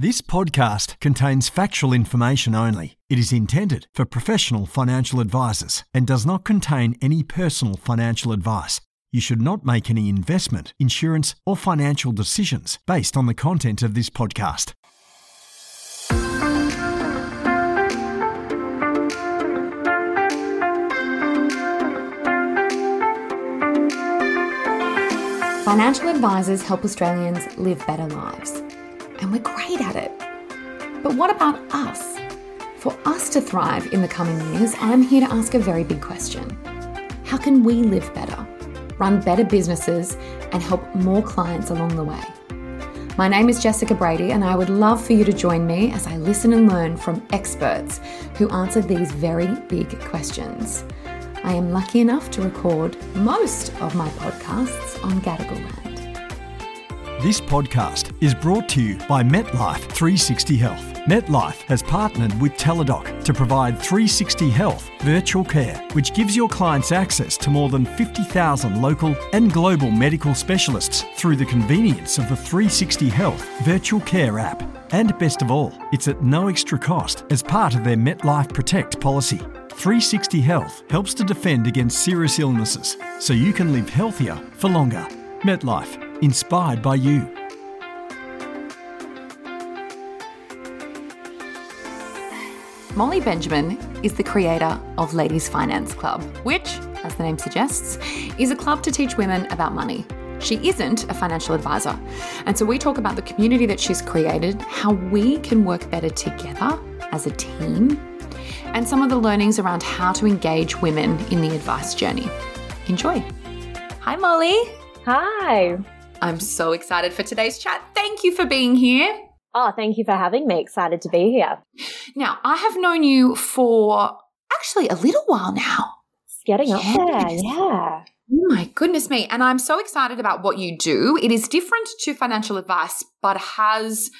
This podcast contains factual information only. It is intended for professional financial advisors and does not contain any personal financial advice. You should not make any investment, insurance, or financial decisions based on the content of this podcast. Financial advisors help Australians live better lives, and we're great at it. But what about us? For us to thrive in the coming years, I'm here to ask a very big question How can we live better, run better businesses, and help more clients along the way? My name is Jessica Brady, and I would love for you to join me as I listen and learn from experts who answer these very big questions. I am lucky enough to record most of my podcasts on Gadigal land. This podcast is brought to you by MetLife 360 Health. MetLife has partnered with Teladoc to provide 360 Health virtual care, which gives your clients access to more than 50,000 local and global medical specialists through the convenience of the 360 Health virtual care app. And best of all, it's at no extra cost as part of their MetLife Protect policy. 360 Health helps to defend against serious illnesses so you can live healthier for longer. MetLife, inspired by you. Molly Benjamin is the creator of Ladies Finance Club, which, as the name suggests, is a club to teach women about money. She isn't a financial advisor. And so we talk about the community that she's created, how we can work better together as a team, and some of the learnings around how to engage women in the advice journey. Enjoy. Hi, Molly. Hi. I'm so excited for today's chat. Thank you for being here. Oh, thank you for having me. Excited to be here. Now, I have known you for actually a little while now. It's getting up there, yeah. Oh my goodness me. And I'm so excited about what you do. It is different to financial advice, but has,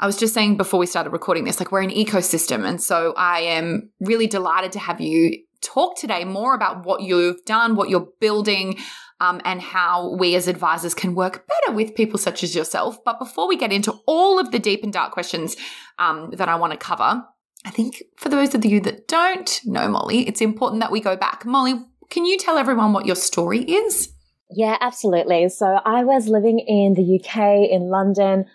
I was just saying before we started recording this, like we're an ecosystem. And so I am really delighted to have you talk today more about what you've done, what you're building, um, and how we as advisors can work better with people such as yourself. But before we get into all of the deep and dark questions um, that I want to cover, I think for those of you that don't know Molly, it's important that we go back. Molly, can you tell everyone what your story is? Yeah, absolutely. So I was living in the UK in London.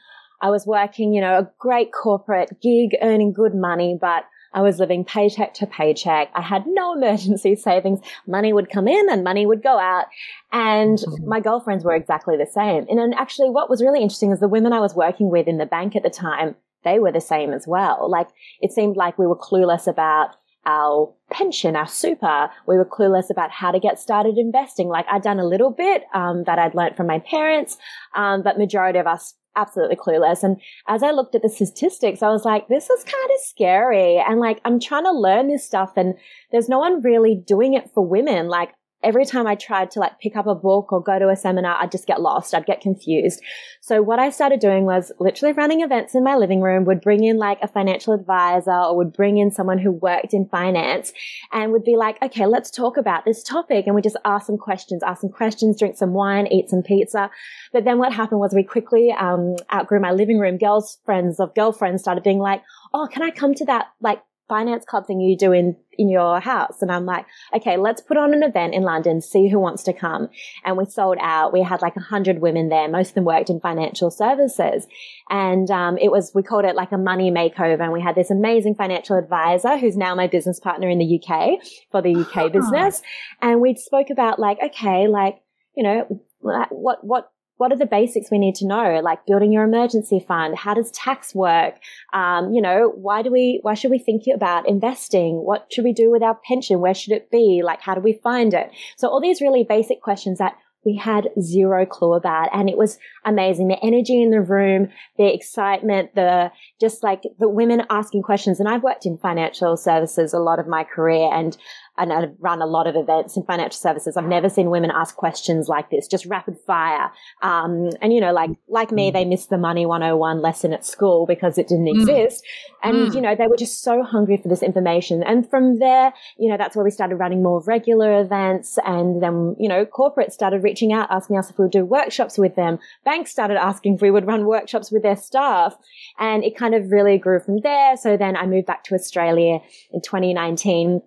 I was working, you know, a great corporate gig, earning good money, but I was living paycheck to paycheck. I had no emergency savings. Money would come in and money would go out. And Mm-hmm. my girlfriends were exactly the same. And then actually what was really interesting is the women I was working with in the bank at the time, they were the same as well. Like it seemed like we were clueless about our pension, our super. We were clueless about how to get started investing. Like I'd done a little bit um, that I'd learned from my parents, um, but majority of us absolutely clueless. And as I looked at the statistics, I was like, this is kind of scary. And like, I'm trying to learn this stuff and there's no one really doing it for women. Like every time I tried to like pick up a book or go to a seminar, I'd just get lost. I'd get confused. So what I started doing was literally running events in my living room, would bring in like a financial advisor or would bring in someone who worked in finance and would be like, okay, let's talk about this topic. And we just ask some questions, ask some questions, drink some wine, eat some pizza. But then what happened was we quickly um, outgrew my living room. Girls, friends of girlfriends started being like, oh, can I come to that like finance club thing you do in, in your house. And I'm like, okay, let's put on an event in London, see who wants to come. And we sold out. We had like a hundred women there. Most of them worked in financial services. And, um, it was, we called it like a money makeover. And we had this amazing financial advisor who's now my business partner in the UK for the UK Ah. business. And we spoke about like, okay, like, you know, what, what, what are the basics we need to know? Like building your emergency fund. How does tax work? Um, you know, why do we, why should we think about investing? What should we do with our pension? Where should it be? Like, how do we find it? So all these really basic questions that we had zero clue about. And it was amazing. The energy in the room, the excitement, the just like the women asking questions. And I've worked in financial services a lot of my career and and I've run a lot of events in financial services. I've never seen women ask questions like this, just rapid fire. Um, and you know, like, like me, they missed the money 101 lesson at school because it didn't mm. exist. And, mm. you know, they were just so hungry for this information. And from there, you know, that's where we started running more regular events. And then, you know, corporates started reaching out, asking us if we would do workshops with them. Banks started asking if we would run workshops with their staff. And it kind of really grew from there. So then I moved back to Australia in 2019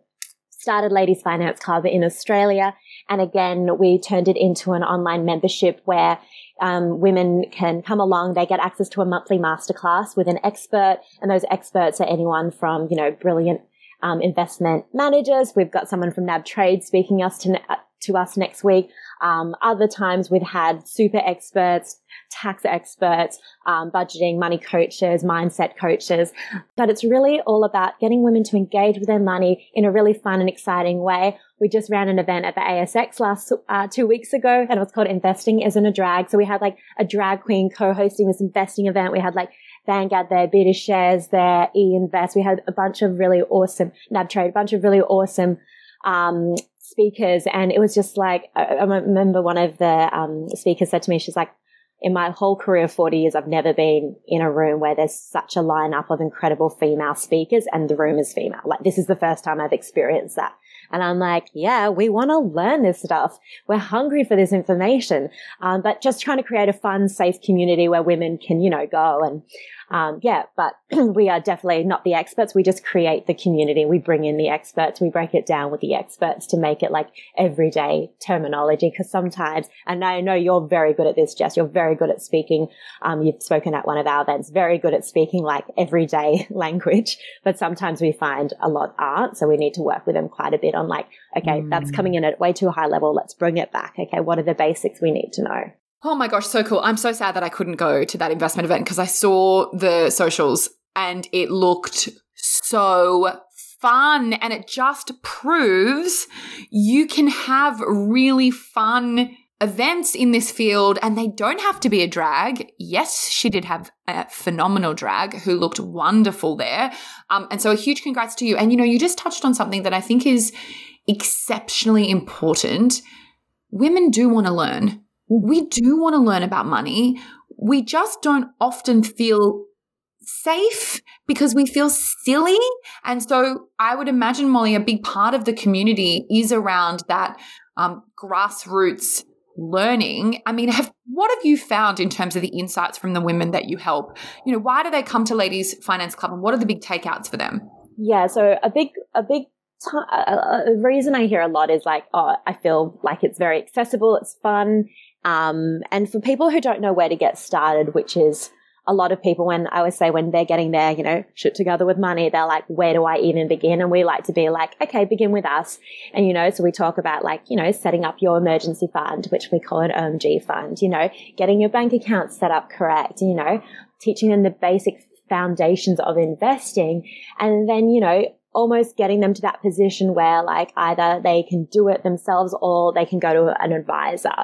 started Ladies Finance Club in Australia. And again, we turned it into an online membership where um, women can come along. They get access to a monthly masterclass with an expert, and those experts are anyone from you know brilliant um, investment managers. We've got someone from NAB Trade speaking us to to us next week. Um, other times we've had super experts, tax experts, um, budgeting, money coaches, mindset coaches. But it's really all about getting women to engage with their money in a really fun and exciting way. We just ran an event at the ASX last uh, two weeks ago, and it was called "Investing Isn't a Drag." So we had like a drag queen co-hosting this investing event. We had like Vanguard there, Beta Shares there, E Invest. We had a bunch of really awesome NAB Trade, a bunch of really awesome um, speakers, and it was just like I, I remember one of the um, speakers said to me, she's like, in my whole career of 40 years, I've never been in a room where there's such a lineup of incredible female speakers and the room is female. Like this is the first time I've experienced that. And I'm like, yeah, we want to learn this stuff. We're hungry for this information. Um, but just trying to create a fun, safe community where women can, you know, go and um, yeah, but we are definitely not the experts. We just create the community. We bring in the experts. We break it down with the experts to make it like everyday terminology. Cause sometimes, and I know you're very good at this, Jess, you're very good at speaking. Um, you've spoken at one of our events, very good at speaking like everyday language, but sometimes we find a lot aren't. So we need to work with them quite a bit on like, okay, mm. that's coming in at way too high level. Let's bring it back. Okay. What are the basics we need to know? Oh my gosh, so cool. I'm so sad that I couldn't go to that investment event because I saw the socials and it looked so fun and it just proves you can have really fun events in this field and they don't have to be a drag. Yes, she did have a phenomenal drag who looked wonderful there. Um, and so a huge congrats to you. And you know, you just touched on something that I think is exceptionally important. Women do want to learn. We do want to learn about money. We just don't often feel safe because we feel silly. And so I would imagine, Molly, a big part of the community is around that um, grassroots learning. I mean, have, what have you found in terms of the insights from the women that you help? You know, why do they come to Ladies Finance Club and what are the big takeouts for them? Yeah, so a big, a big a reason I hear a lot is like, oh, I feel like it's very accessible, it's fun, um, and for people who don't know where to get started, which is a lot of people when I always say when they're getting their, you know, shit together with money, they're like, where do I even begin? And we like to be like, okay, begin with us. And, you know, so we talk about like, you know, setting up your emergency fund, which we call an OMG fund, you know, getting your bank account set up correct, you know, teaching them the basic foundations of investing. And then, you know, almost getting them to that position where like either they can do it themselves or they can go to an advisor.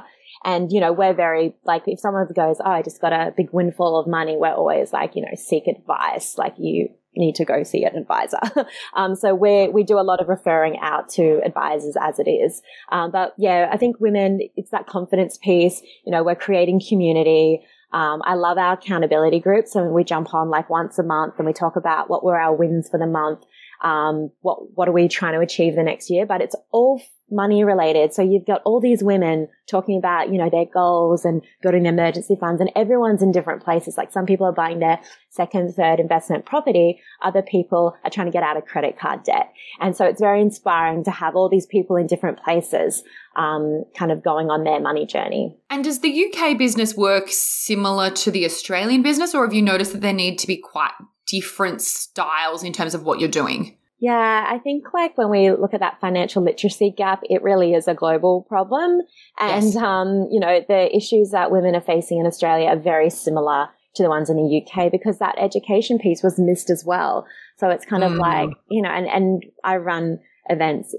And, you know, we're very, like, if someone goes, oh, I just got a big windfall of money, we're always like, you know, seek advice. Like, you need to go see an advisor. um, so we we do a lot of referring out to advisors as it is. Um, but yeah, I think women, it's that confidence piece. You know, we're creating community. Um, I love our accountability groups. So we jump on like once a month and we talk about what were our wins for the month. Um, what, what are we trying to achieve the next year? But it's all money related. So you've got all these women talking about, you know, their goals and building emergency funds and everyone's in different places. Like some people are buying their second, third investment property. Other people are trying to get out of credit card debt. And so it's very inspiring to have all these people in different places, um, kind of going on their money journey. And does the UK business work similar to the Australian business or have you noticed that there need to be quite different styles in terms of what you're doing? Yeah, I think like when we look at that financial literacy gap, it really is a global problem. And, yes. um, you know, the issues that women are facing in Australia are very similar to the ones in the UK because that education piece was missed as well. So it's kind of mm. like, you know, and, and I run events,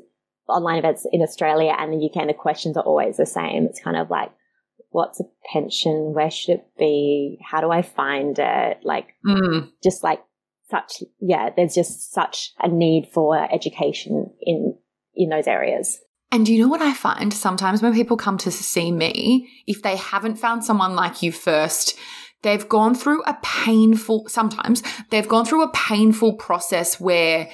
online events in Australia and the UK and the questions are always the same. It's kind of like, what's a pension? Where should it be? How do I find it? Like, mm. just like such, yeah, there's just such a need for education in, in those areas. And do you know what I find? Sometimes when people come to see me, if they haven't found someone like you first, they've gone through a painful, sometimes they've gone through a painful process where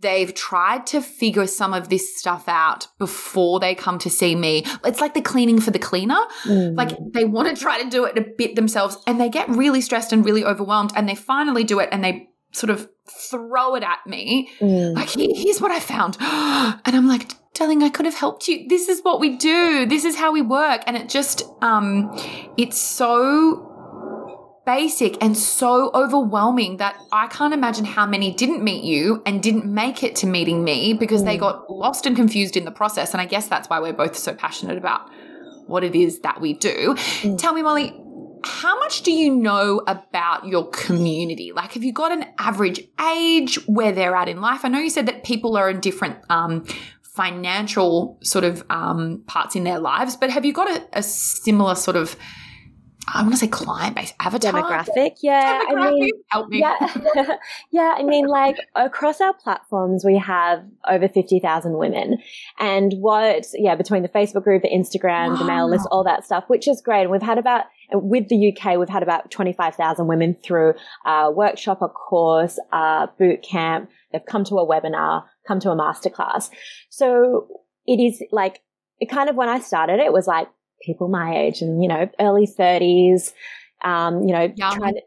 they've tried to figure some of this stuff out before they come to see me. It's like the cleaning for the cleaner. Mm. Like they want to try to do it a bit themselves and they get really stressed and really overwhelmed and they finally do it and they sort of throw it at me. Mm. Like, here's what I found. And I'm like, darling, I could have helped you. This is what we do. This is how we work. And it just, um, it's so basic and so overwhelming that I can't imagine how many didn't meet you and didn't make it to meeting me because mm. they got lost and confused in the process. And I guess that's why we're both so passionate about what it is that we do. Mm. Tell me, Molly, how much do you know about your community? Like, have you got an average age where they're at in life? I know you said that people are in different um, financial sort of um, parts in their lives, but have you got a, a similar sort of I want to say client based avatar demographic. Yeah, demographic. I mean, help me. Yeah, yeah. I mean, like across our platforms, we have over fifty thousand women, and what? Yeah, between the Facebook group, the Instagram, wow. the mail list, all that stuff, which is great. And we've had about with the UK, we've had about twenty five thousand women through a workshop, a course, a boot camp. They've come to a webinar, come to a masterclass. So it is like it kind of when I started, it was like people my age and, you know, early 30s, um, you know, young. trying to,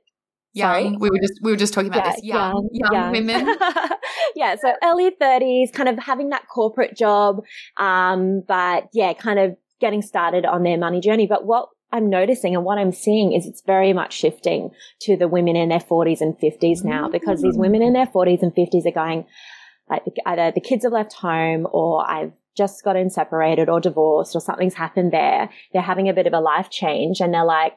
Young. Sorry? We were just we were just talking about yeah, this. Young, young, young. women. yeah, so early thirties, kind of having that corporate job, um, but yeah, kind of getting started on their money journey. But what I'm noticing and what I'm seeing is it's very much shifting to the women in their 40s and 50s now because these women in their 40s and 50s are going like either the kids have left home or I've just gotten separated or divorced or something's happened there. They're having a bit of a life change and they're like,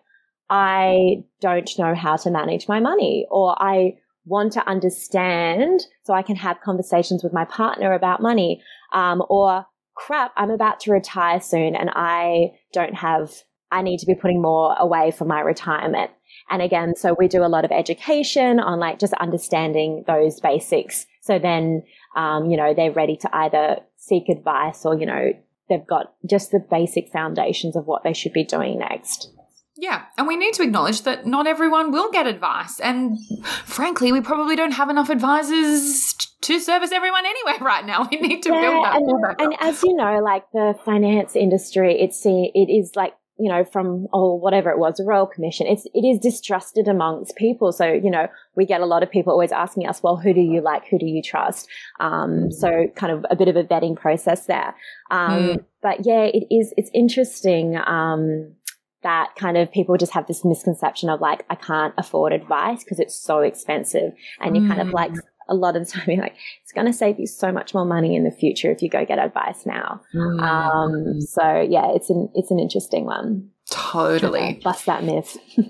I don't know how to manage my money or I want to understand so I can have conversations with my partner about money. Um, or crap, I'm about to retire soon and I don't have, I need to be putting more away for my retirement. And again, so we do a lot of education on like just understanding those basics. So then, um, you know, they're ready to either seek advice or, you know, they've got just the basic foundations of what they should be doing next. Yeah, and we need to acknowledge that not everyone will get advice. And frankly, we probably don't have enough advisors to service everyone anyway right now. We need to yeah, build that. And, and as you know, like the finance industry, it's it is like you know, from or whatever it was, the Royal Commission, it's it is distrusted amongst people. So you know, we get a lot of people always asking us, well, who do you like? Who do you trust? Um, mm. so kind of a bit of a vetting process there. Um, mm. But yeah, it is. It's interesting. Um, that kind of people just have this misconception of like, I can't afford advice because it's so expensive. And you kind of like mm a lot of the time you're like, it's going to save you so much more money in the future if you go get advice now. Mm. Um, so yeah, it's an, it's an interesting one. Totally. Bust that myth.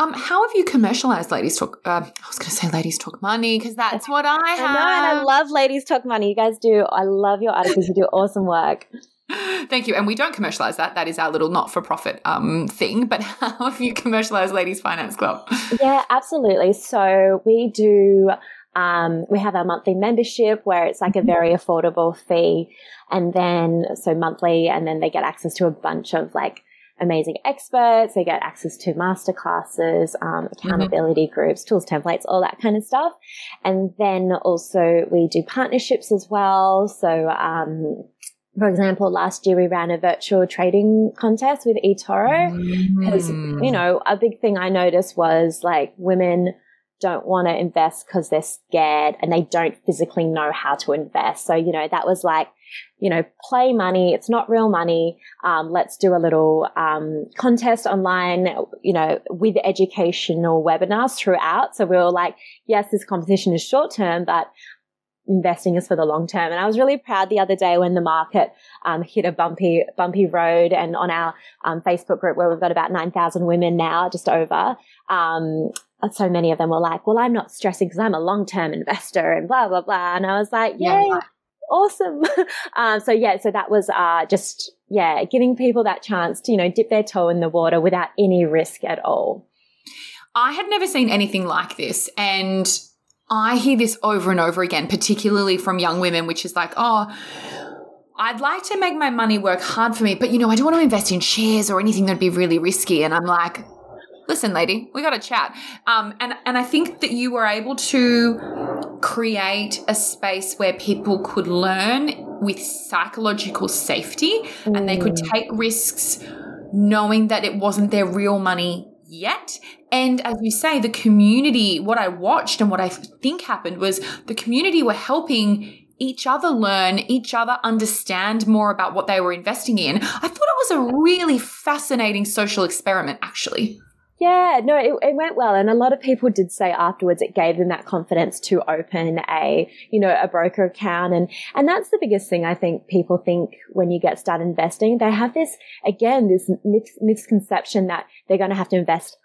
Um, how have you commercialized Ladies Talk? Uh, I was going to say Ladies Talk Money because that's what I have. I know, and I love Ladies Talk Money. You guys do. I love your articles. You do awesome work. Thank you. And we don't commercialize that. That is our little not for profit um, thing. But how have you commercialized Ladies Finance Club? Yeah, absolutely. So we do um, we have our monthly membership where it's like a very affordable fee. And then, so monthly, and then they get access to a bunch of like amazing experts. They get access to masterclasses, um, accountability mm-hmm. groups, tools, templates, all that kind of stuff. And then also we do partnerships as well. So, um, for example, last year we ran a virtual trading contest with eToro because, mm. you know, a big thing I noticed was like women don't want to invest because they're scared and they don't physically know how to invest. So, you know, that was like, you know, play money. It's not real money. Um, let's do a little um, contest online, you know, with educational webinars throughout. So we were like, yes, this competition is short term, but investing is for the long term. And I was really proud the other day when the market um, hit a bumpy, bumpy road and on our um, Facebook group where we've got about 9,000 women now, just over, um, so many of them were like, well, I'm not stressing because I'm a long-term investor and blah, blah, blah. And I was like, yay, yeah. awesome. um, so yeah, so that was, uh, just, yeah, giving people that chance to, you know, dip their toe in the water without any risk at all. I had never seen anything like this. And I hear this over and over again, particularly from young women, which is like, oh, I'd like to make my money work hard for me, but you know, I don't want to invest in shares or anything that'd be really risky. And I'm like, listen, lady, we got to chat. Um, and and I think that you were able to create a space where people could learn with psychological safety, mm. and they could mm. take risks, knowing that it wasn't their real money yet. And as you say, the community, what I watched and what I think happened was the community were helping each other learn, each other understand more about what they were investing in. I thought it was a really fascinating social experiment, actually. Yeah, no, it, it, went well. And a lot of people did say afterwards it gave them that confidence to open a, you know, a broker account. And, and that's the biggest thing I think people think when you get started investing. They have this, again, this misconception that they're going to have to invest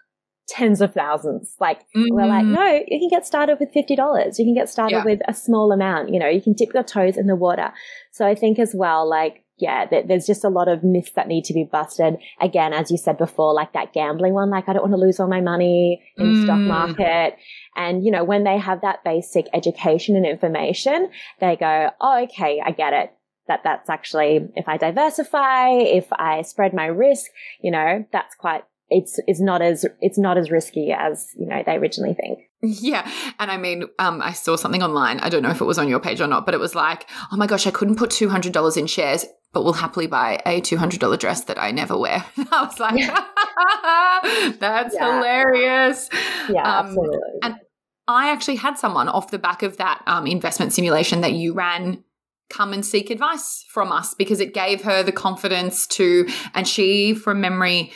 tens of thousands. Like mm-hmm. we're like, mm. no, you can get started with fifty dollars. You can get started yeah. with a small amount. You know, you can dip your toes in the water. So I think as well, like yeah, there's just a lot of myths that need to be busted. Again, as you said before, like that gambling one, like I don't want to lose all my money in mm. the stock market. And, you know, when they have that basic education and information, they go, oh, okay, I get it. That that's actually, if I diversify, if I spread my risk, you know, that's quite it's it's not as it's not as risky as you know they originally think. Yeah, and I mean, um, I saw something online. I don't know if it was on your page or not, but it was like, oh my gosh, I couldn't put two hundred dollars in shares, but will happily buy a two hundred dollar dress that I never wear. I was like, yeah. that's yeah. hilarious. Yeah, um, absolutely. And I actually had someone off the back of that um, investment simulation that you ran come and seek advice from us because it gave her the confidence to, and she, from memory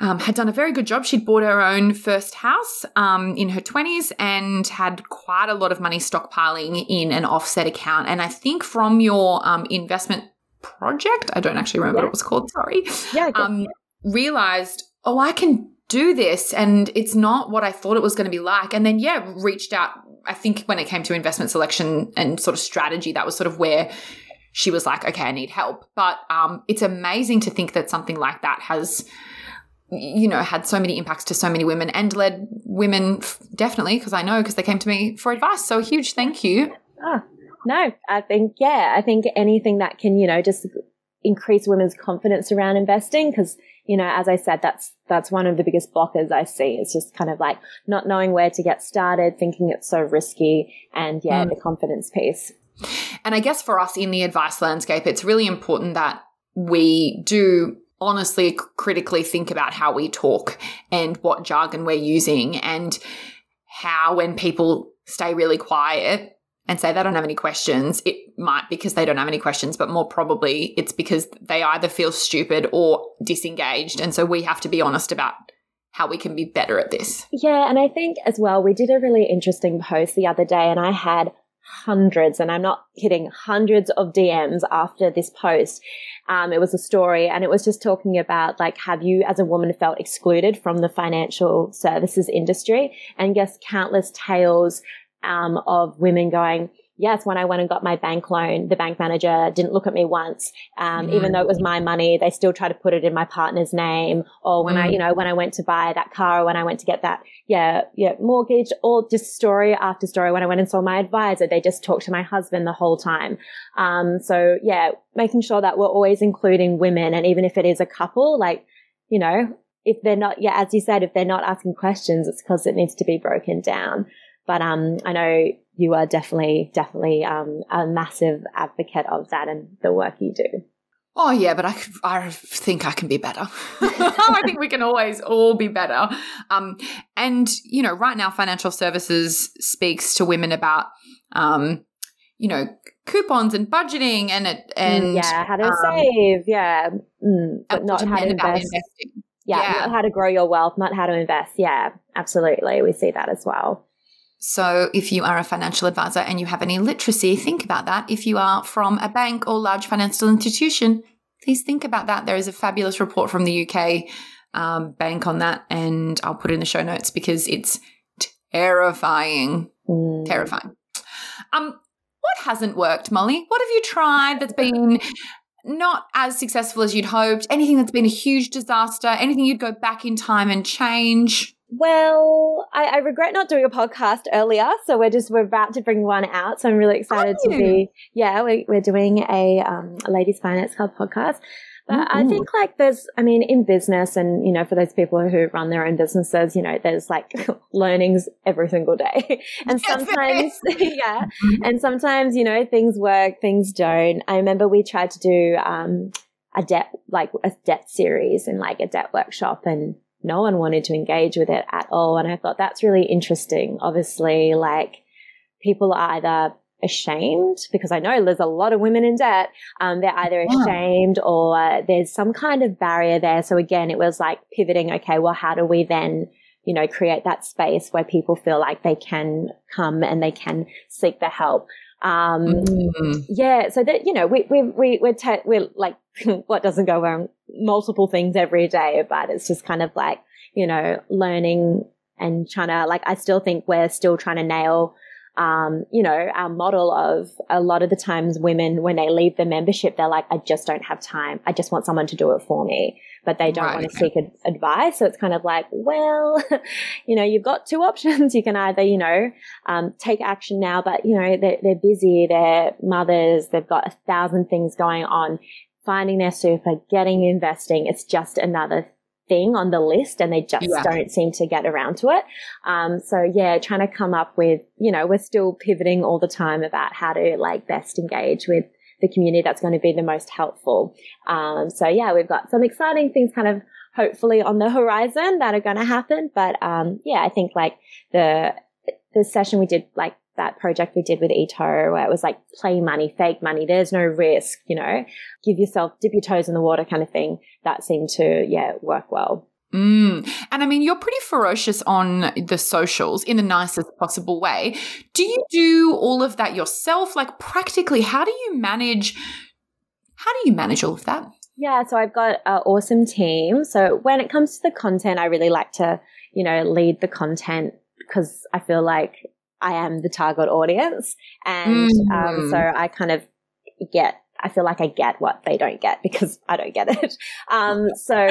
um, had done a very good job. She'd bought her own first house um, in her 20s and had quite a lot of money stockpiling in an offset account. And I think from your um, investment project, I don't actually remember yeah. what it was called, sorry, yeah, um, realized, oh, I can do this and it's not what I thought it was going to be like. And then, yeah, reached out. I think when it came to investment selection and sort of strategy, that was sort of where she was like, okay, I need help. But um, it's amazing to think that something like that has you know, had so many impacts to so many women and led women definitely because I know because they came to me for advice. So a huge thank you. Oh, no, I think, yeah, I think anything that can, you know, just increase women's confidence around investing because, you know, as I said, that's, that's one of the biggest blockers I see. It's just kind of like not knowing where to get started, thinking it's so risky and yeah, mm. the confidence piece. And I guess for us in the advice landscape, it's really important that we do honestly critically think about how we talk and what jargon we're using and how when people stay really quiet and say they don't have any questions, it might because they don't have any questions, but more probably it's because they either feel stupid or disengaged. And so we have to be honest about how we can be better at this. Yeah. And I think as well, we did a really interesting post the other day and I had hundreds, and I'm not kidding, hundreds of DMs after this post. Um, it was a story and it was just talking about like, have you as a woman felt excluded from the financial services industry? And yes, countless tales um, of women going, yes, when I went and got my bank loan, the bank manager didn't look at me once. Um, mm. even though it was my money, they still try to put it in my partner's name. Or when mm. I, you know, when I went to buy that car or when I went to get that, yeah, yeah, mortgage or just story after story. When I went and saw my advisor, they just talked to my husband the whole time. Um, so yeah, making sure that we're always including women. And even if it is a couple, like, you know, if they're not, yeah, as you said, if they're not asking questions, it's because it needs to be broken down. But um, I know you are definitely, definitely um, a massive advocate of that and the work you do. Oh yeah, but I I think I can be better. I think we can always all be better. Um, and you know, right now, financial services speaks to women about, um, you know, coupons and budgeting and it and mm, yeah, how to um, save, yeah, mm, but not how to invest. Yeah, yeah, not how to grow your wealth, not how to invest. Yeah, absolutely, we see that as well. So, if you are a financial advisor and you have any literacy, think about that. If you are from a bank or large financial institution, please think about that. There is a fabulous report from the UK um, bank on that, and I'll put it in the show notes because it's terrifying. Mm. Terrifying. Um, what hasn't worked, Molly? What have you tried that's been not as successful as you'd hoped? Anything that's been a huge disaster? Anything you'd go back in time and change? Well, I, I, regret not doing a podcast earlier, so we're just we're about to bring one out. So I'm really excited to be. Yeah, we, we're doing a, um, a ladies finance club podcast. But. I think like there's, I mean, in business and, you know, for those people who run their own businesses, you know, there's like learnings every single day. and sometimes, yeah. Mm-hmm. And sometimes, you know, things work, things don't. I remember we tried to do, um, a debt, like a debt series and like a debt workshop and no one wanted to engage with it at all. And I thought that's really interesting. Obviously, like people are either ashamed because I know there's a lot of women in debt. Um, they're either ashamed or uh, there's some kind of barrier there. So again, it was like pivoting. Okay, well, how do we then, you know, create that space where people feel like they can come and they can seek the help. Um, mm. yeah. So that, you know, we, we, we, we're, te- we're like, what doesn't go wrong? Multiple things every day, but it's just kind of like, you know, learning and trying to, like, I still think we're still trying to nail um, you know, our model of a lot of the times women, when they leave the membership, they're like, I just don't have time. I just want someone to do it for me, but they don't right, want to seek ad- advice. So it's kind of like, well, you know, you've got two options. You can either, you know, um, take action now, but you know, they're, they're busy. They're mothers. They've got a thousand things going on finding their super, getting investing. It's just another thing on the list and they just yeah. don't seem to get around to it. Um, so yeah, trying to come up with, you know, we're still pivoting all the time about how to like best engage with the community that's going to be the most helpful. Um, so yeah, we've got some exciting things kind of hopefully on the horizon that are going to happen. But, um, yeah, I think like the, the session we did like that project we did with eToro where it was like play money, fake money. There's no risk, you know, give yourself, dip your toes in the water kind of thing. That seemed to, yeah, work well. Mm. And I mean, you're pretty ferocious on the socials in the nicest possible way. Do you do all of that yourself? Like practically, how do you manage, how do you manage all of that? Yeah, so I've got an awesome team. So when it comes to the content, I really like to, you know, lead the content because I feel like I am the target audience. And mm. um, so I kind of get I feel like I get what they don't get because I don't get it. Um, so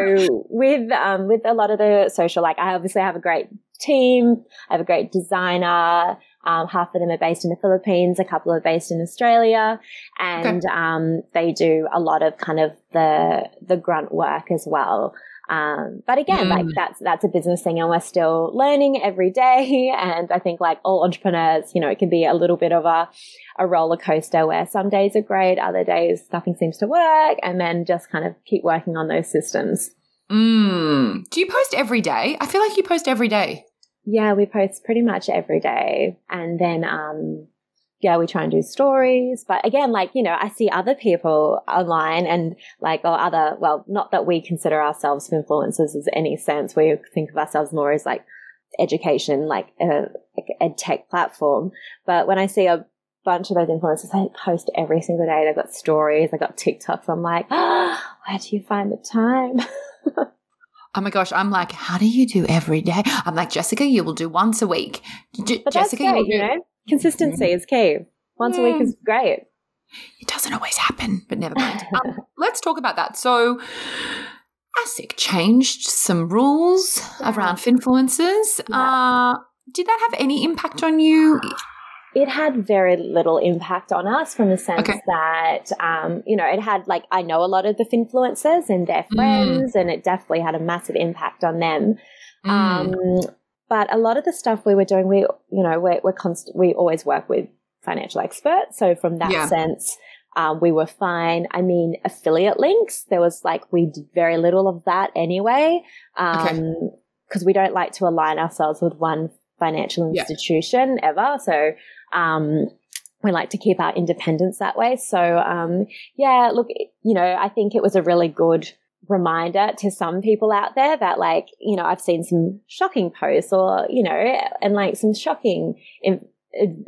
with, um, with a lot of the social, like I obviously have a great team. I have a great designer. Um, half of them are based in the Philippines. A couple are based in Australia and, okay. um, they do a lot of kind of the, the grunt work as well. Um, but again, mm. like that's, that's a business thing and we're still learning every day. And I think like all entrepreneurs, you know, it can be a little bit of a, a roller coaster where some days are great, other days nothing seems to work and then just kind of keep working on those systems. Mm. Do you post every day? I feel like you post every day. Yeah, we post pretty much every day. And then, um, yeah, we try and do stories. But again, like, you know, I see other people online and like, or other, well, not that we consider ourselves influencers as any sense. We think of ourselves more as like education, like uh, a, a tech platform. But when I see a bunch of those influencers, they post every single day. They've got stories, they've got TikToks. I'm like, oh, where do you find the time? Oh my gosh, I'm like, how do you do every day? I'm like, Jessica, you will do once a week. J- Jessica, great, you will do. You know? Consistency mm-hmm. is key. Once a week is great. It doesn't always happen, but never mind. um, let's talk about that. So, ASIC changed some rules around finfluencers. Yeah. Uh, did that have any impact on you? It had very little impact on us from the sense okay. that, um, you know, it had like, I know a lot of the finfluencers and their mm. friends, mm. and it definitely had a massive impact on them. Mm. Um, but a lot of the stuff we were doing, we, you know, we're, we're constant, we always work with financial experts. So from that yeah. sense, um, we were fine. I mean, affiliate links, there was like, we did very little of that anyway. Um, okay because we don't like to align ourselves with one financial institution yeah. ever. So, um, we like to keep our independence that way. So, um, yeah, look, you know, I think it was a really good reminder to some people out there that like, you know, I've seen some shocking posts or, you know, and like some shocking in-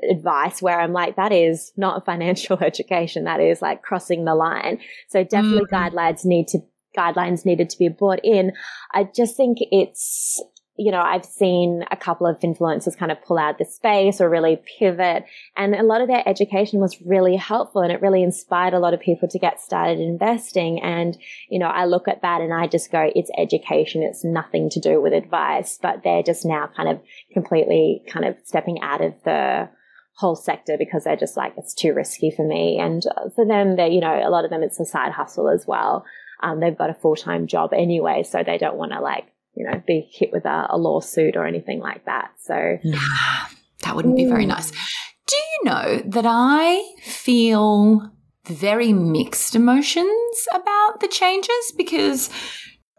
advice where I'm like, that is not financial education. That is like crossing the line. So definitely mm-hmm. guidelines need to, guidelines needed to be brought in. I just think it's, you know, I've seen a couple of influencers kind of pull out the space or really pivot. And a lot of their education was really helpful and it really inspired a lot of people to get started investing. And, you know, I look at that and I just go, it's education. It's nothing to do with advice, but they're just now kind of completely kind of stepping out of the, whole sector because they're just like it's too risky for me and for them they you know a lot of them it's a side hustle as well um, they've got a full-time job anyway so they don't want to like you know, be hit with a, a lawsuit or anything like that. So, that wouldn't be very mm. nice. Do you know that I feel very mixed emotions about the changes? Because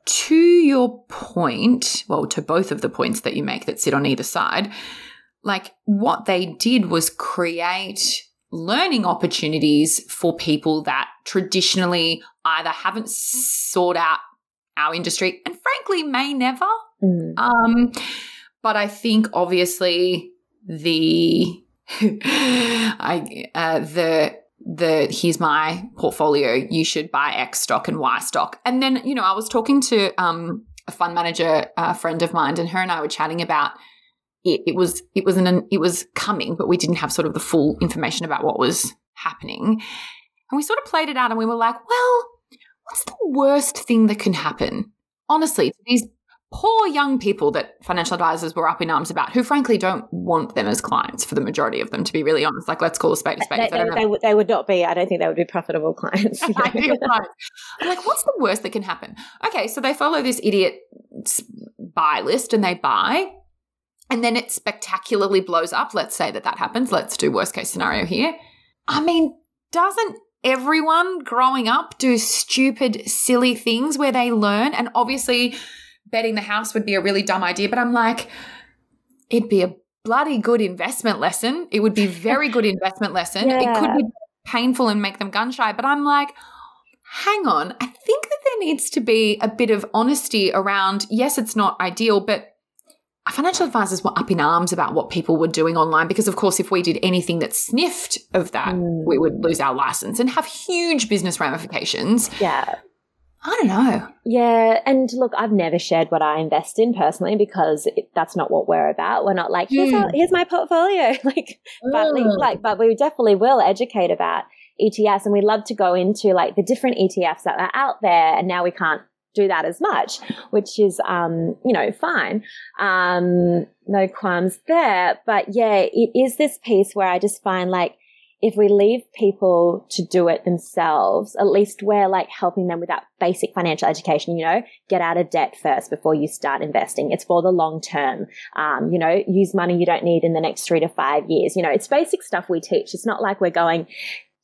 to your point, well, to both of the points that you make that sit on either side, like what they did was create learning opportunities for people that traditionally either haven't sought out our industry and frankly may never. Mm. Um, but I think obviously the I uh, the the here's my portfolio you should buy X stock and Y stock and then you know I was talking to um, a fund manager a friend of mine and her and I were chatting about it, it was it was an it was coming but we didn't have sort of the full information about what was happening and we sort of played it out and we were like well what's the worst thing that can happen? Honestly, to these poor young people that financial advisors were up in arms about, who frankly don't want them as clients for the majority of them, to be really honest. Like, let's call a spade a spade. They, they, they, would, they would not be, I don't think they would be profitable clients. Like, what's the worst that can happen? Okay, so they follow this idiot buy list and they buy. And then it spectacularly blows up. Let's say that that happens. Let's do worst case scenario here. I mean, doesn't everyone growing up do stupid, silly things where they learn. And obviously, betting the house would be a really dumb idea, but I'm like, it'd be a bloody good investment lesson. It would be very good investment lesson. Yeah. It could be painful and make them gun shy, but I'm like, hang on. I think that there needs to be a bit of honesty around, yes, it's not ideal, but financial advisors were up in arms about what people were doing online because, of course, if we did anything that sniffed of that, mm. we would lose our license and have huge business ramifications. Yeah. I don't know. Yeah, and look, I've never shared what I invest in personally because it, that's not what we're about. We're not like here's mm. our, here's my portfolio, like, mm. but like, but we definitely will educate about ETFs, and we love to go into like the different ETFs that are out there, and now we can't do that as much, which is, um, you know, fine. Um, no qualms there. But yeah, it is this piece where I just find like, if we leave people to do it themselves, at least we're like helping them with that basic financial education, you know, get out of debt first before you start investing. It's for the long term. Um, you know, use money you don't need in the next three to five years. You know, it's basic stuff we teach. It's not like we're going,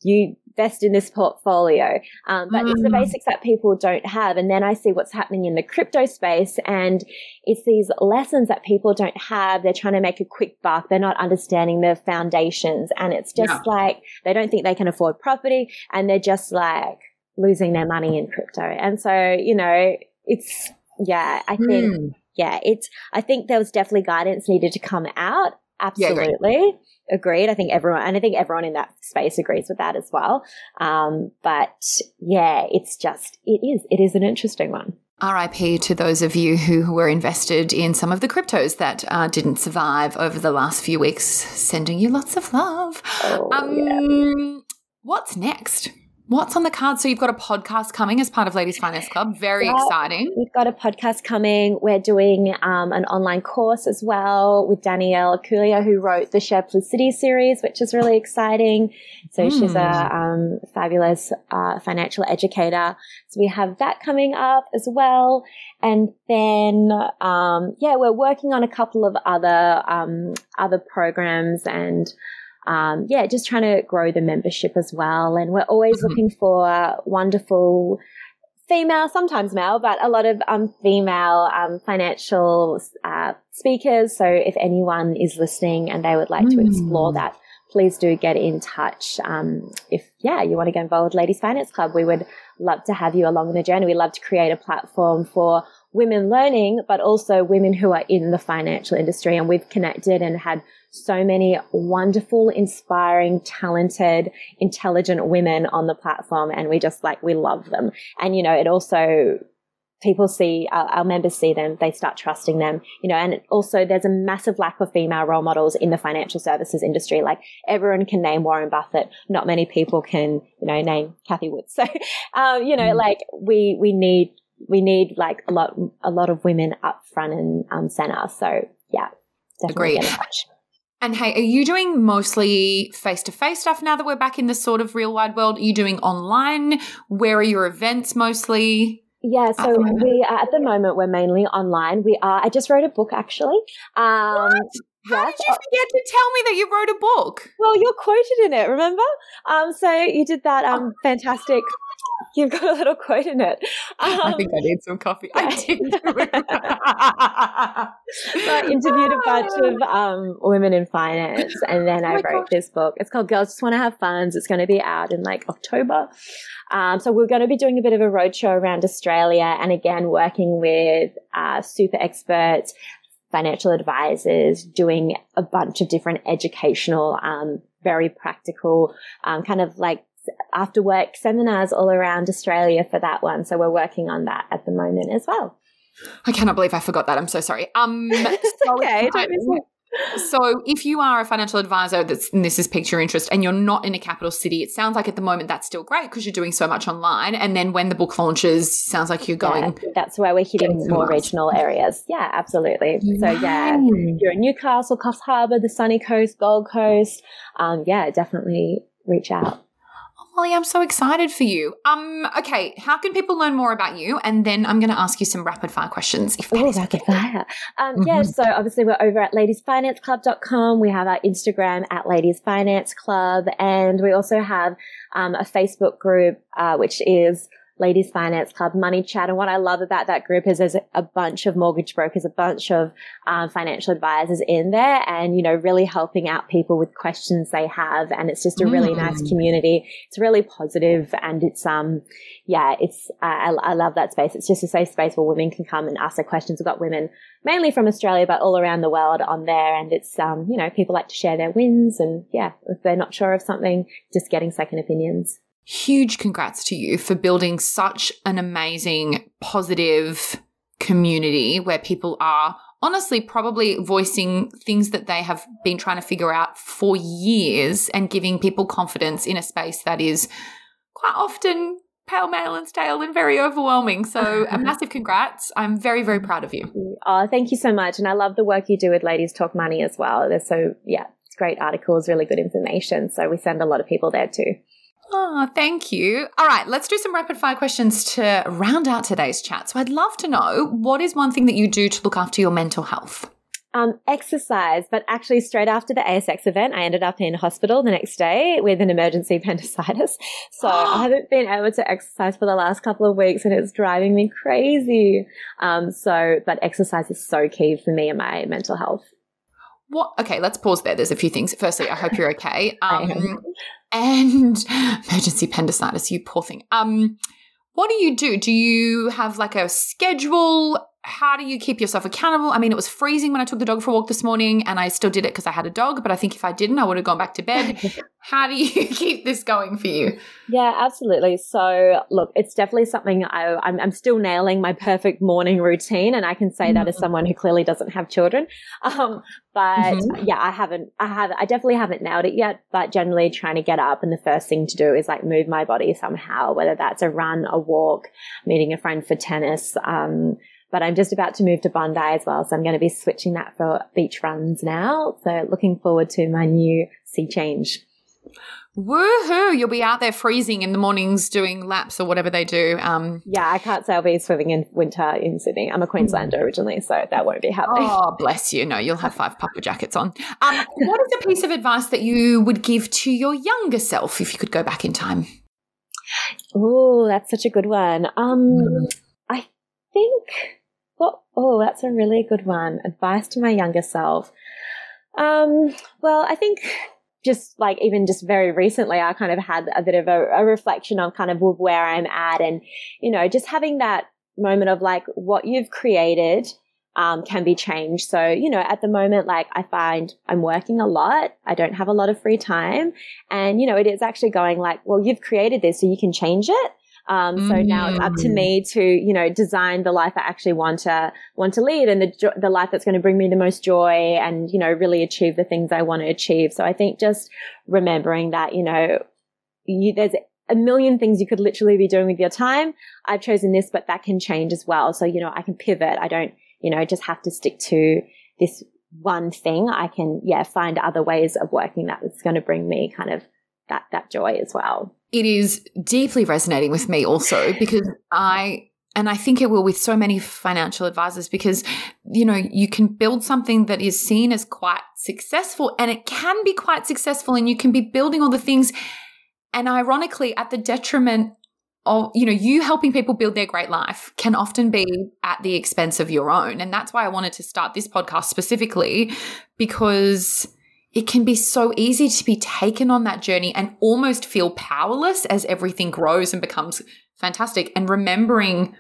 you invest in this portfolio. Um, but mm. it's the mm. basics that people don't have. And then I see what's happening in the crypto space and it's these lessons that people don't have. They're trying to make a quick buck. They're not understanding the foundations. And it's just yeah. like they don't think they can afford property and they're just like losing their money in crypto. And so, you know, it's, yeah, I think, mm. yeah, it's, I think there was definitely guidance needed to come out. Absolutely. Yeah, agreed. I think everyone, and I think everyone in that space agrees with that as well. Um, but yeah, it's just, it is, it is an interesting one. RIP to those of you who were invested in some of the cryptos that uh, didn't survive over the last few weeks. Sending you lots of love. Oh, um, yeah. What's next? What's on the card? So you've got a podcast coming as part of Ladies Finance Club. Very yeah, exciting. We've got a podcast coming. We're doing um, an online course as well with Danielle Ecuyer, who wrote the Share Plus City series, which is really exciting. So mm. she's a um, fabulous uh, financial educator. So we have that coming up as well. And then, um, yeah, we're working on a couple of other um, other programs and um, yeah, just trying to grow the membership as well. And we're always mm-hmm. looking for wonderful female, sometimes male, but a lot of um, female um, financial uh, speakers. So if anyone is listening and they would like mm. to explore mm. that, please do get in touch. Um, if, yeah, you want to get involved with Ladies Finance Club, we would love to have you along the journey. We love to create a platform for women learning, but also women who are in the financial industry. And we've connected and had so many wonderful, inspiring, talented, intelligent women on the platform. And we just like, we love them. And, you know, it also people see our, our, members see them they start trusting them you know and also there's a massive lack of female role models in the financial services industry like everyone can name warren buffett not many people can you know name Cathie Woods so um, you know mm. like we we need we need like a lot a lot of women up front and um, center so yeah definitely Agreed. And hey, are you doing mostly face to face stuff now that we're back in the sort of real wide world? Are you doing online? Where are your events mostly? Yeah, so we are at the moment we're mainly online. We are. I just wrote a book actually. Um, what? How yes. did you forget to tell me that you wrote a book? Well, you're quoted in it. Remember? Um, so you did that um fantastic. You've got a little quote in it. Um, I think I need some coffee. Yeah. I did. I interviewed a bunch of um, women in finance, and then oh I wrote this book. It's called "Girls Just Want to Have Funds." It's going to be out in like October. Um, so we're going to be doing a bit of a roadshow around Australia, and again working with uh, super experts, financial advisors, doing a bunch of different educational, um, very practical, um, kind of like after work seminars all around Australia for that one. So we're working on that at the moment as well. I cannot believe I forgot that. I'm so sorry. Um, so okay, so if you are a financial advisor that's and this has piqued your interest and you're not in a capital city, it sounds like at the moment that's still great because you're doing so much online. And then when the book launches, sounds like you're going. Yeah, that's where we're hitting more regional areas. Yeah, absolutely. So yeah, you're in Newcastle, Coffs Harbour, the sunny coast, Gold Coast. Um, yeah, definitely reach out. Molly, I'm so excited for you. Um, okay, how can people learn more about you? And then I'm going to ask you some rapid fire questions. If oh, rapid fire. Um, mm-hmm. Yeah, so obviously we're over at ladiesfinanceclub.com. We have our Instagram at Ladies Finance Club, and we also have um, a Facebook group, uh, which is Ladies Finance Club Money Chat. And what I love about that group is there's a bunch of mortgage brokers, a bunch of um, financial advisors in there and, you know, really helping out people with questions they have. And it's just a really mm. nice community. It's really positive and it's, um, yeah, it's, I, I love that space. It's just a safe space where women can come and ask their questions. We've got women mainly from Australia, but all around the world on there. And it's, um, you know, people like to share their wins and yeah, if they're not sure of something, just getting second opinions huge congrats to you for building such an amazing, positive community where people are honestly probably voicing things that they have been trying to figure out for years and giving people confidence in a space that is quite often pale male and stale and very overwhelming. So a massive congrats. I'm very, very proud of you. Oh, thank you so much. And I love the work you do with Ladies Talk Money as well. They're so, yeah, it's great articles, really good information. So we send a lot of people there too. Oh, thank you. All right, let's do some rapid fire questions to round out today's chat. So I'd love to know what is one thing that you do to look after your mental health? Um, exercise, but actually straight after the ASX event, I ended up in hospital the next day with an emergency appendicitis. So I haven't been able to exercise for the last couple of weeks and it's driving me crazy. Um, so, but exercise is so key for me and my mental health. What? Okay, let's pause there. There's a few things. Firstly, I hope you're okay. Um, and emergency appendicitis, you poor thing. Um, what do you do? Do you have like a schedule? How do you keep yourself accountable? I mean, it was freezing when I took the dog for a walk this morning and I still did it because I had a dog, but I think if I didn't, I would have gone back to bed. how do you keep this going for you? Yeah, absolutely. So, look, it's definitely something I, I'm, I'm still nailing my perfect morning routine. And I can say mm-hmm. that as mm-hmm. someone who clearly doesn't have children. Um, but mm-hmm. yeah, I haven't, I have, I definitely haven't nailed it yet, but generally trying to get up and the first thing to do is like move my body somehow, whether that's a run, a walk, meeting a friend for tennis, um, but I'm just about to move to Bondi as well. So I'm going to be switching that for beach runs now. So looking forward to my new sea change. Woohoo! You'll be out there freezing in the mornings doing laps or whatever they do. Um, yeah, I can't say I'll be swimming in winter in Sydney. I'm a Queenslander originally, so that won't be happening. Oh, bless you. No, you'll have five puffer jackets on. Um, what is a piece of advice that you would give to your younger self if you could go back in time? Oh, that's such a good one. Um, mm. Think well, oh, that's a really good one. Advice to my younger self. Um, well, I think just like even just very recently, I kind of had a bit of a, a reflection on kind of where I'm at and, you know, just having that moment of like what you've created um, can be changed. So, you know, at the moment, like I find I'm working a lot. I don't have a lot of free time. And, you know, it is actually going like, well, you've created this so you can change it. Um, so mm. now it's up to me to, you know, design the life I actually want to, want to lead and the, jo- the life that's going to bring me the most joy and, you know, really achieve the things I want to achieve. So I think just remembering that, you know, you, there's a million things you could literally be doing with your time. I've chosen this, but that can change as well. So, you know, I can pivot. I don't, you know, just have to stick to this one thing. I can, yeah, find other ways of working that that's going to bring me kind of that, that joy as well. It is deeply resonating with me also because I, and I think it will with so many financial advisors because, you know, you can build something that is seen as quite successful and it can be quite successful and you can be building all the things and ironically at the detriment of you know you helping people build their great life can often be at the expense of your own. And that's why i wanted to start this podcast specifically because it can be so easy to be taken on that journey and almost feel powerless as everything grows and becomes fantastic and remembering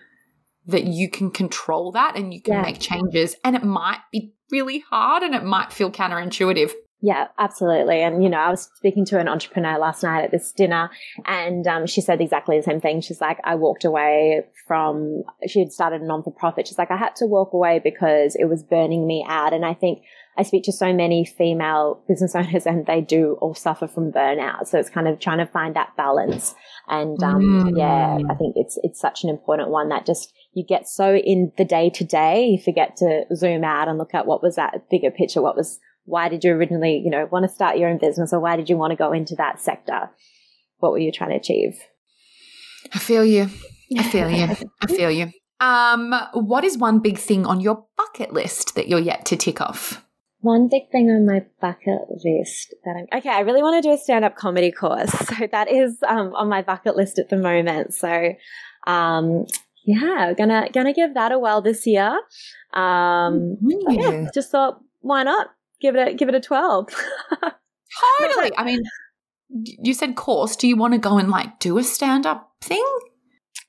that you can control that and you can yeah. make changes and it might be really hard and it might feel counterintuitive yeah, absolutely. And, you know, I was speaking to an entrepreneur last night at this dinner and um, she said exactly the same thing. She's like, I walked away from, she had started a non for profit. She's like, I had to walk away because it was burning me out. And I think I speak to so many female business owners and they do all suffer from burnout. So it's kind of trying to find that balance. And, um, mm. yeah, I think it's, it's such an important one that just, you get so in the day to day, you forget to zoom out and look at what was that bigger picture, what was why did you originally, you know, want to start your own business or why did you want to go into that sector? What were you trying to achieve? I feel you. I feel you. I feel you. Um, what is one big thing on your bucket list that you're yet to tick off? One big thing on my bucket list that I'm okay. I really want to do a stand-up comedy course, so that is um, on my bucket list at the moment. So, um, yeah, gonna gonna give that a whirl this year. Um, mm-hmm. yeah, just thought why not give it a give it a 12 totally i mean you said course do you want to go and like do a stand-up thing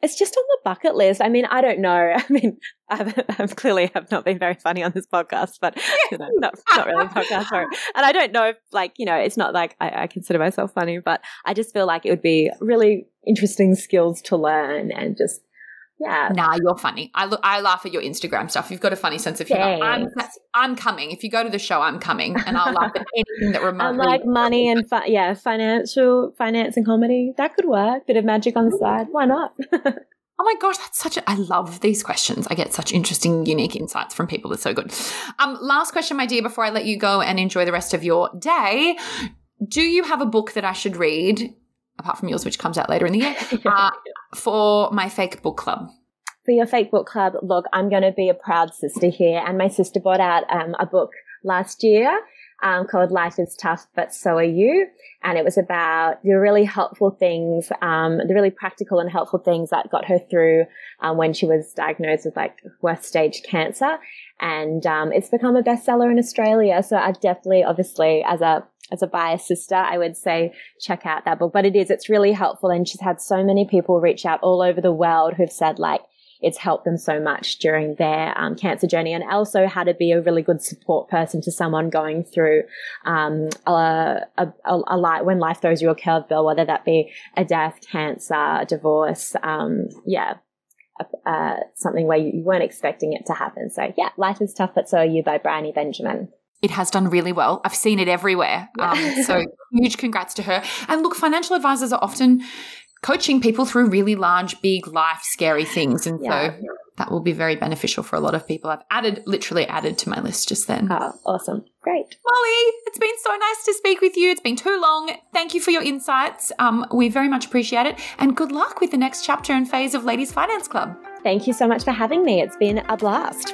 it's just on the bucket list. I mean, I don't know. I mean, I've, I've clearly have not been very funny on this podcast, but you know, not, not really a podcast. Sorry. And I don't know if like, you know, it's not like I, I consider myself funny, but I just feel like it would be really interesting skills to learn and just yeah. Nah, you're funny. I look, I laugh at your Instagram stuff. You've got a funny sense of humor. I'm, I'm coming. If you go to the show, I'm coming, and I'll laugh at anything that reminds me. like money and fi- yeah, financial finance and comedy. That could work. Bit of magic on the side. Why not? Oh my gosh, that's such a I love these questions. I get such interesting, unique insights from people. It's so good. Um, last question, my dear, before I let you go and enjoy the rest of your day. Do you have a book that I should read apart from yours, which comes out later in the year, uh, for my fake book club. For your fake book club, look, I'm going to be a proud sister here. And my sister bought out um, a book last year um, called Life is Tough, but So Are You. And it was about the really helpful things, um, the really practical and helpful things that got her through um, when she was diagnosed with like worst stage cancer. And um, it's become a bestseller in Australia. So I definitely, obviously, as a as a biased sister, I would say check out that book. But it is, it's really helpful. And she's had so many people reach out all over the world who've said like, it's helped them so much during their um, cancer journey and also how to be a really good support person to someone going through um, a, a, a, life, when life throws you a curveball, whether that be a death, cancer, divorce, um, yeah, uh, something where you, you weren't expecting it to happen. So yeah, Life is Tough, but so are you by Bryony Benjamin it has done really well. I've seen it everywhere. Um, so huge congrats to her. And look, financial advisors are often coaching people through really large, big, life, scary things. And yeah. so that will be very beneficial for a lot of people. I've added, literally added to my list just then. Oh, awesome. Great. Molly, it's been so nice to speak with you. It's been too long. Thank you for your insights. Um, we very much appreciate it. And good luck with the next chapter and phase of Ladies Finance Club. Thank you so much for having me. It's been a blast.